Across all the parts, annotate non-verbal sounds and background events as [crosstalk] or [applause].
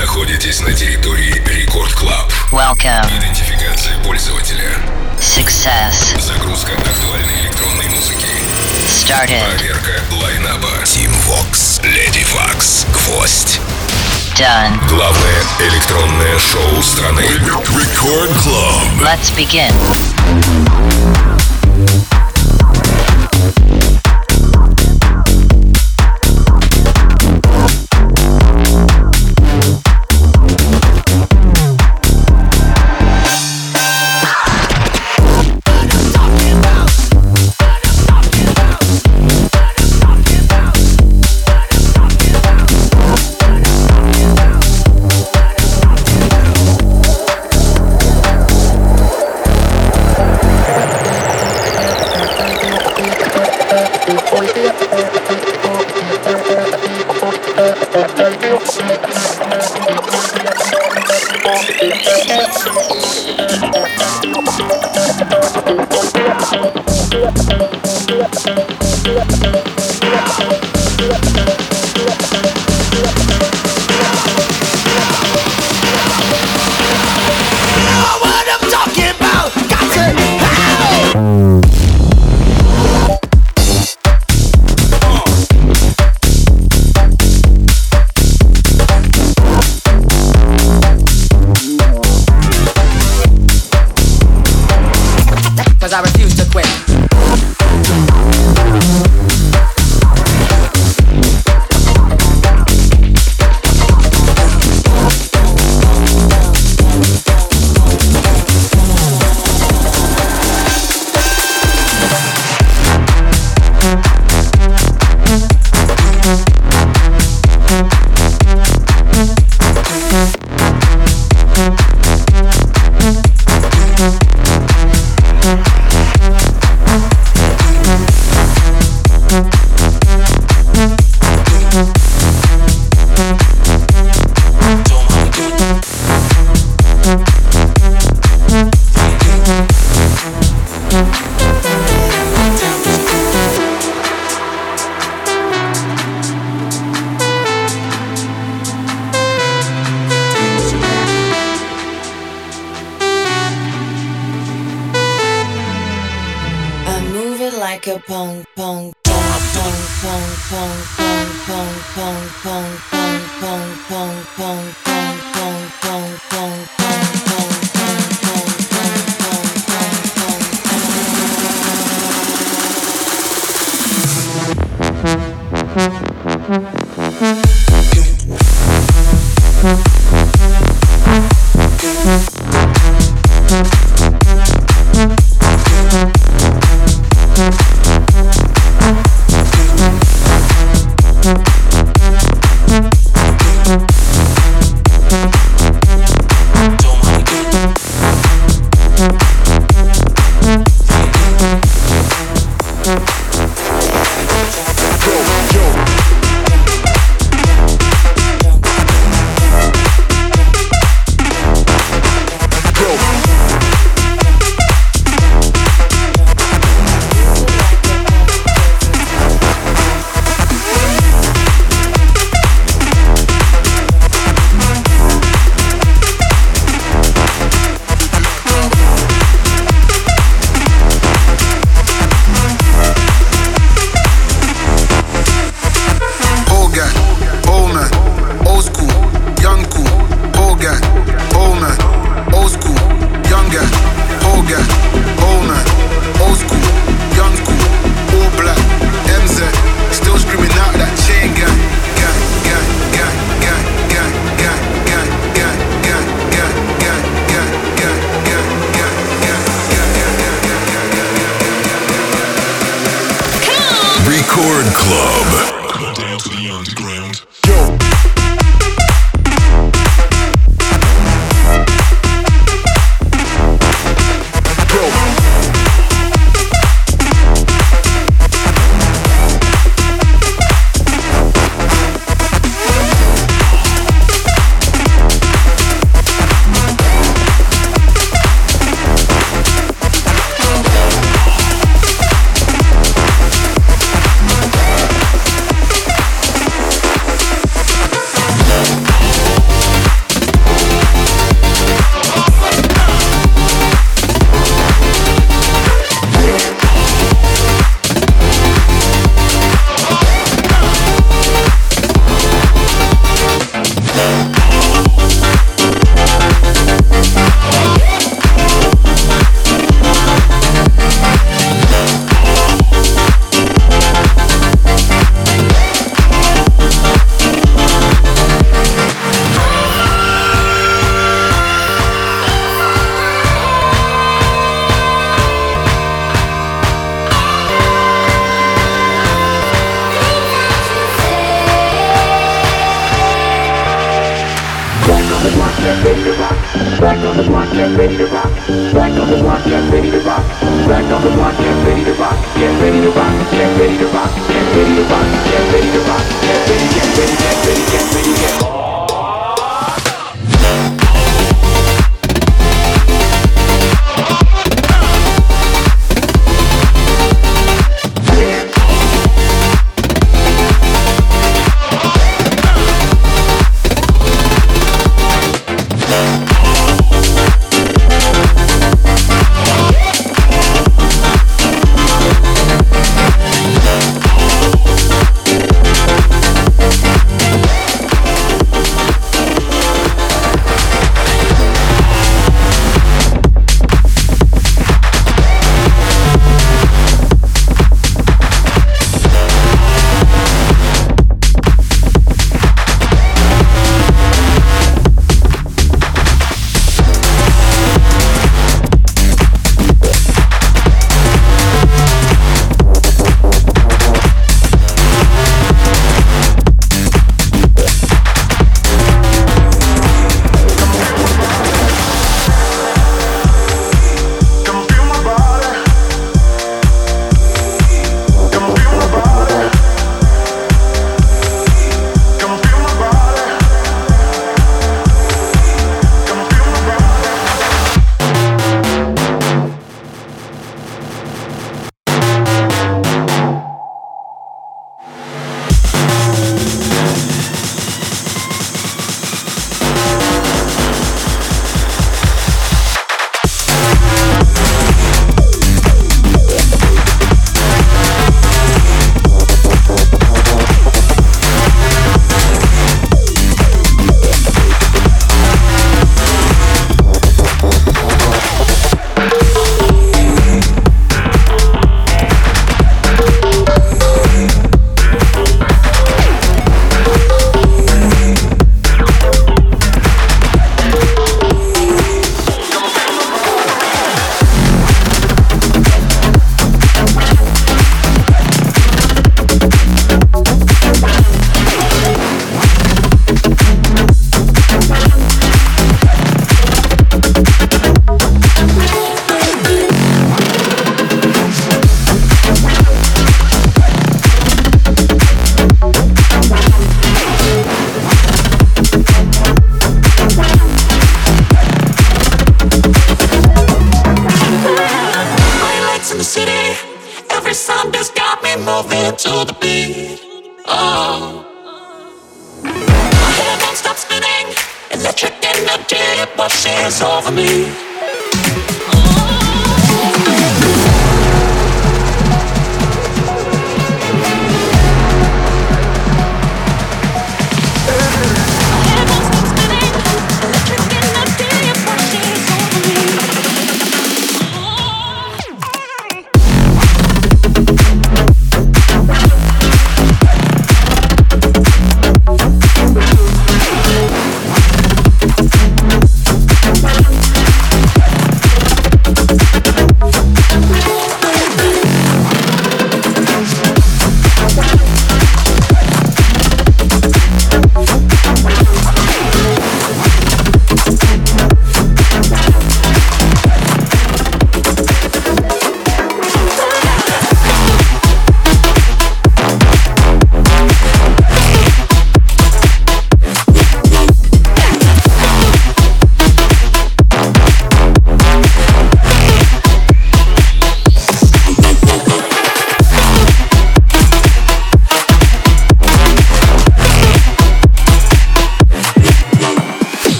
находитесь на территории Рекорд Клаб. Welcome. Идентификация пользователя. Success. Загрузка актуальной электронной музыки. Started. Проверка лайнаба. Team Vox, Lady Fox, Гвоздь. Done. Главное электронное шоу страны. Рекорд Club. Let's begin. Back on the block, get ready to rock. Back on the block, get ready to rock. Back on the block, get ready to rock. Get ready to rock. Get ready to rock. Get ready to rock. Get ready to rock. Get ready, get ready, get ready, get ready, get ready.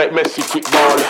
Like Messi kick ball.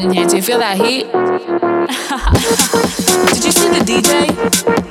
in here. Do you feel that heat? [laughs] Did you see the DJ?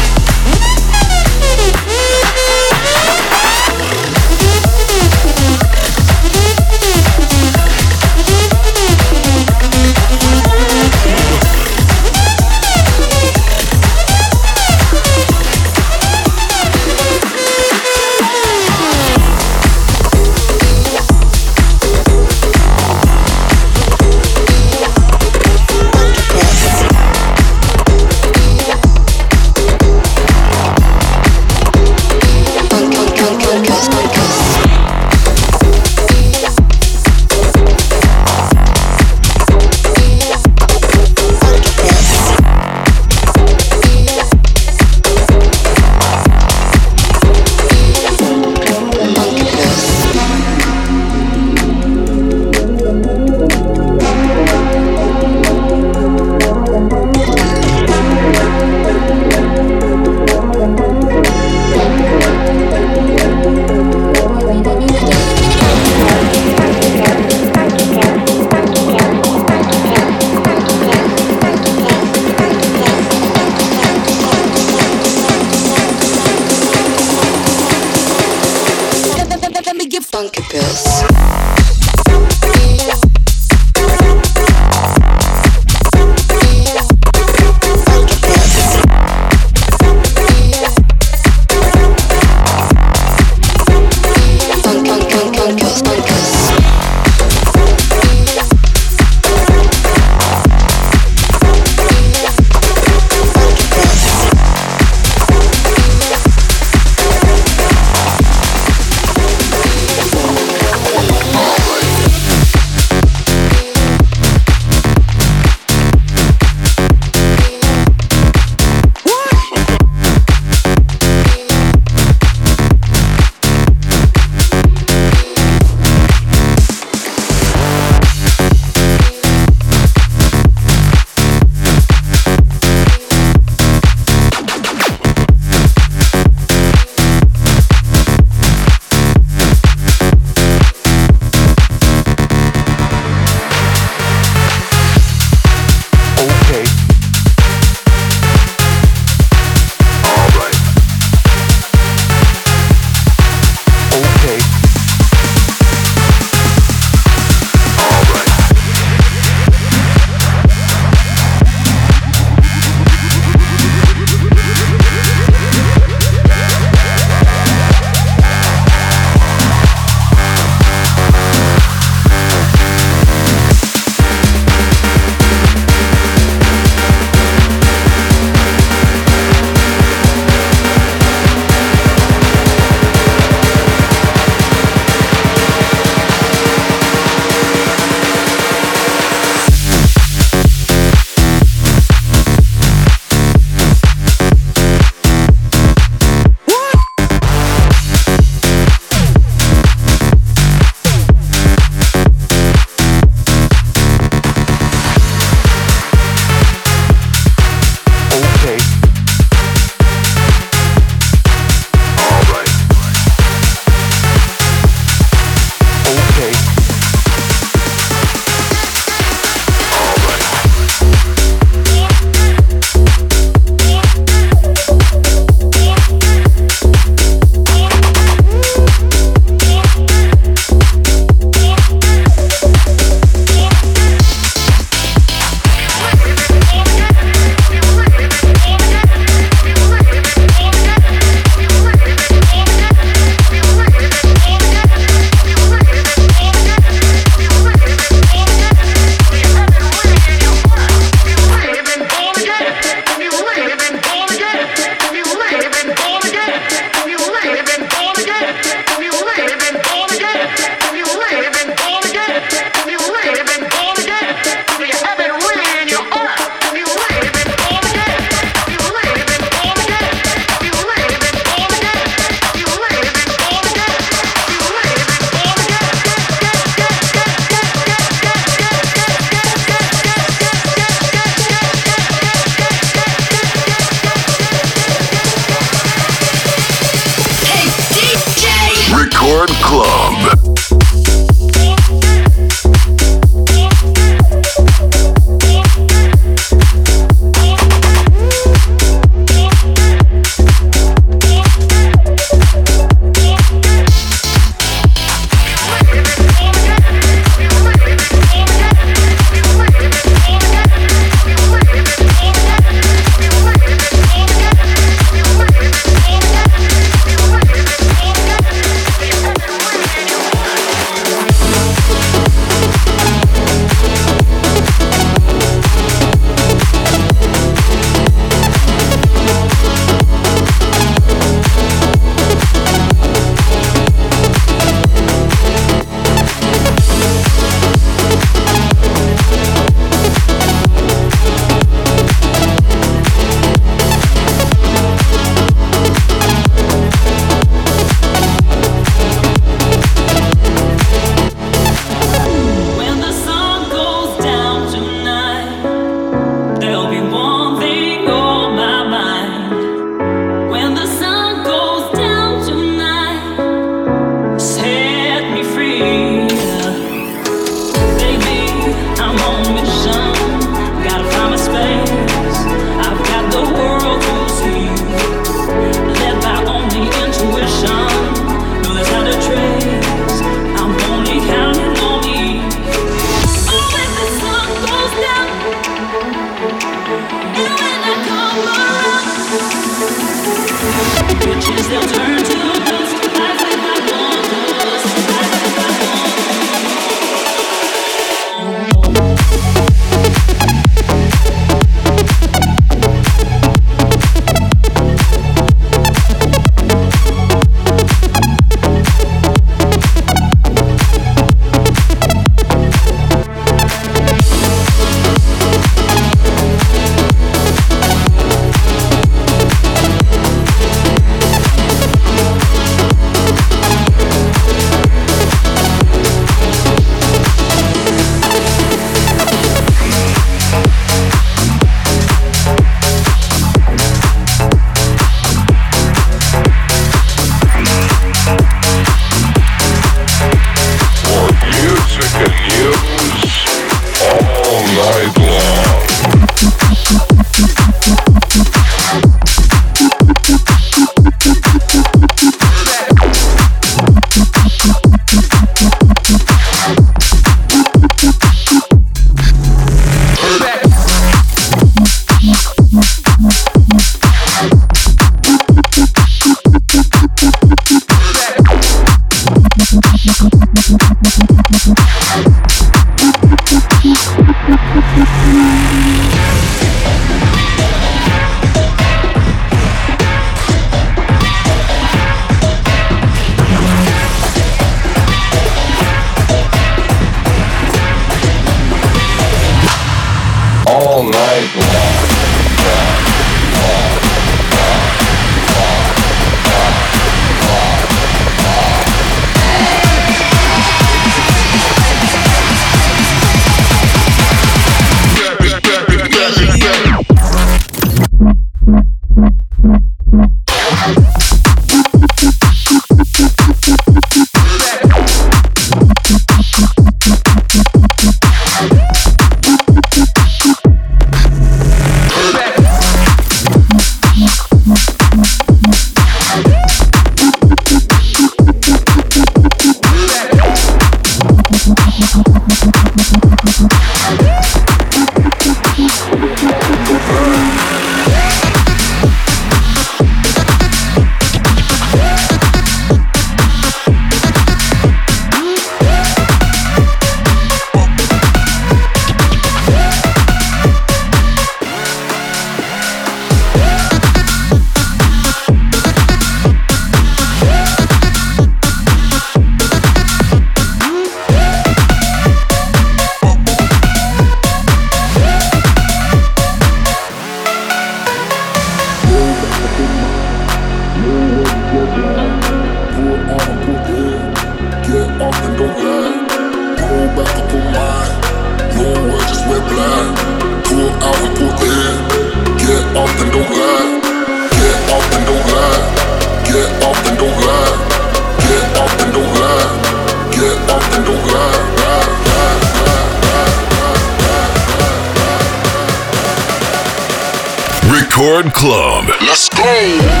Record Club. Let's go!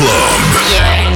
Club.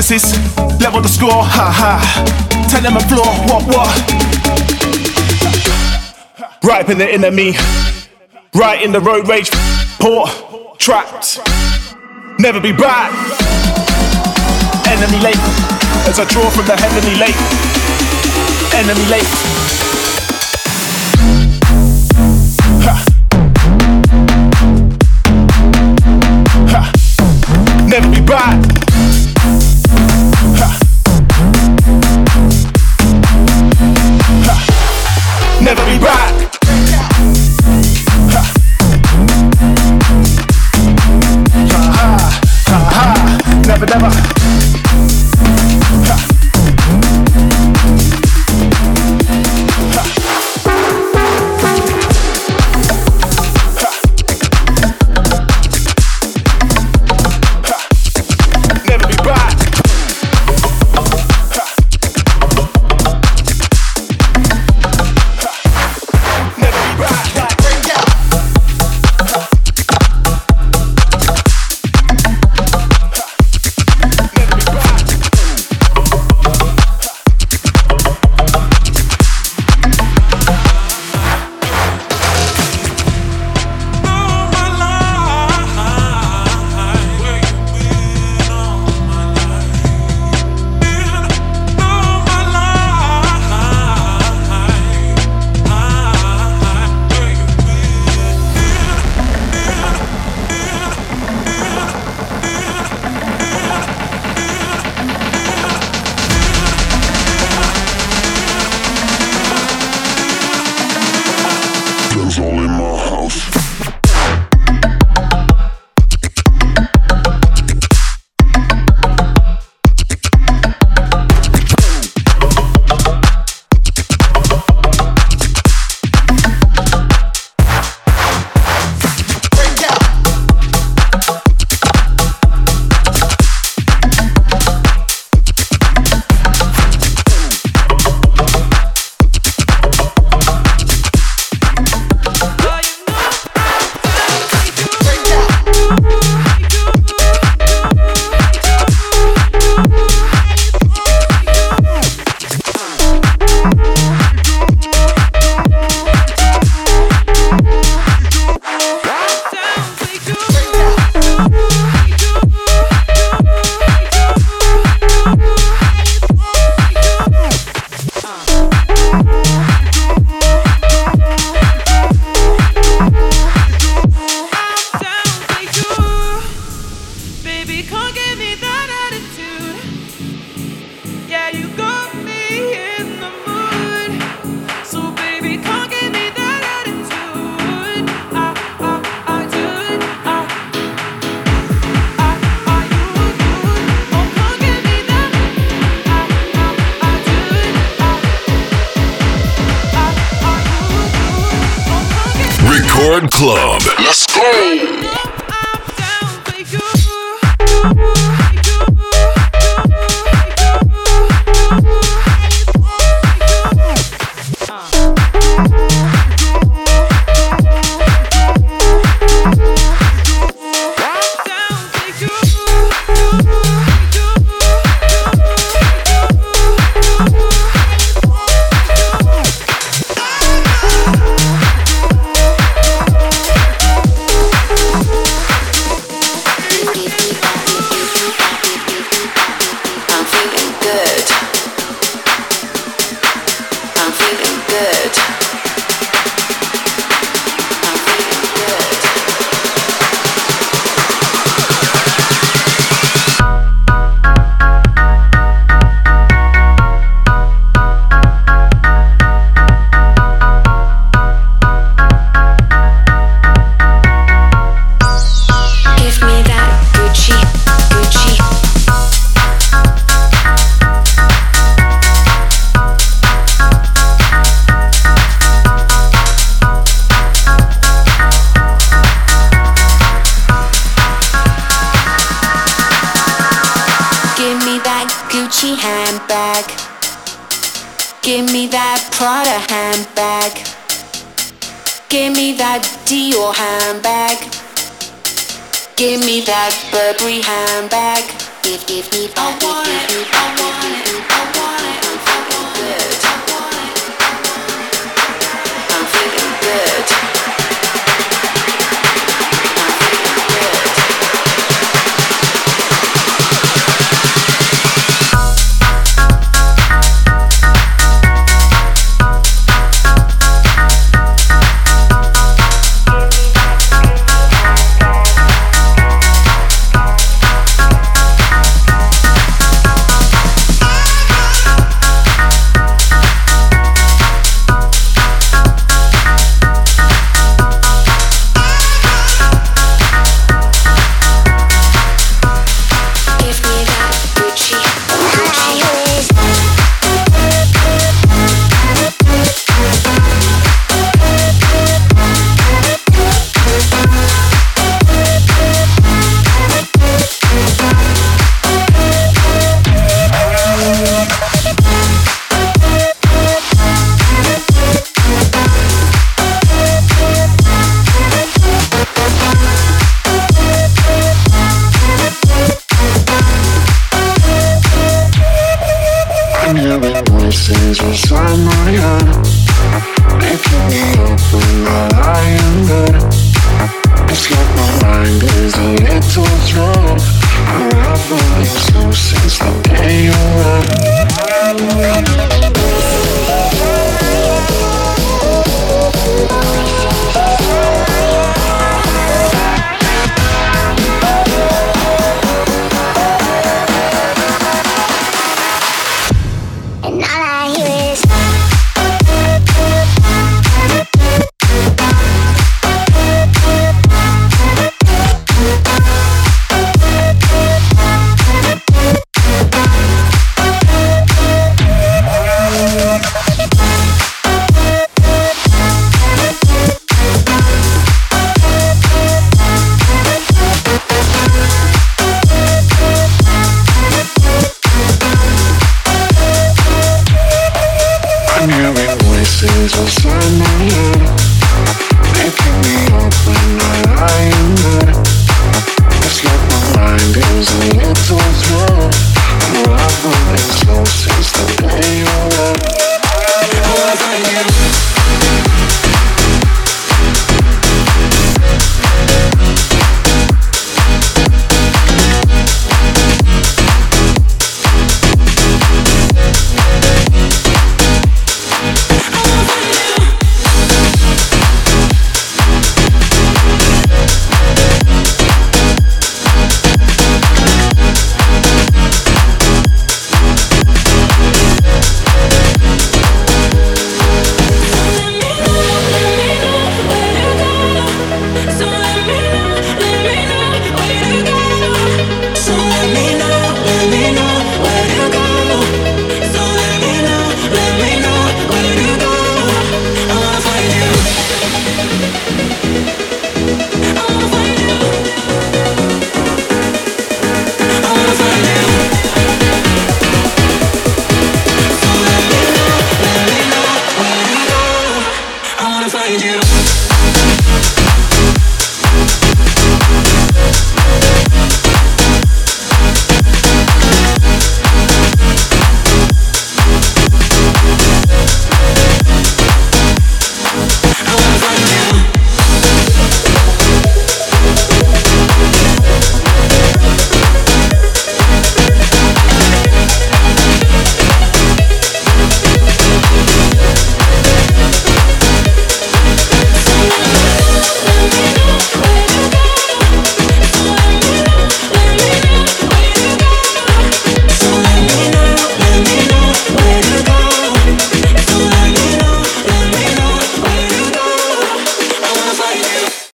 level the score, ha ha. Tell them a floor, what what? Right in the enemy, right in the road rage, port, trapped, never be back. Enemy late, as I draw from the heavenly lake. Enemy late. never be back. never, never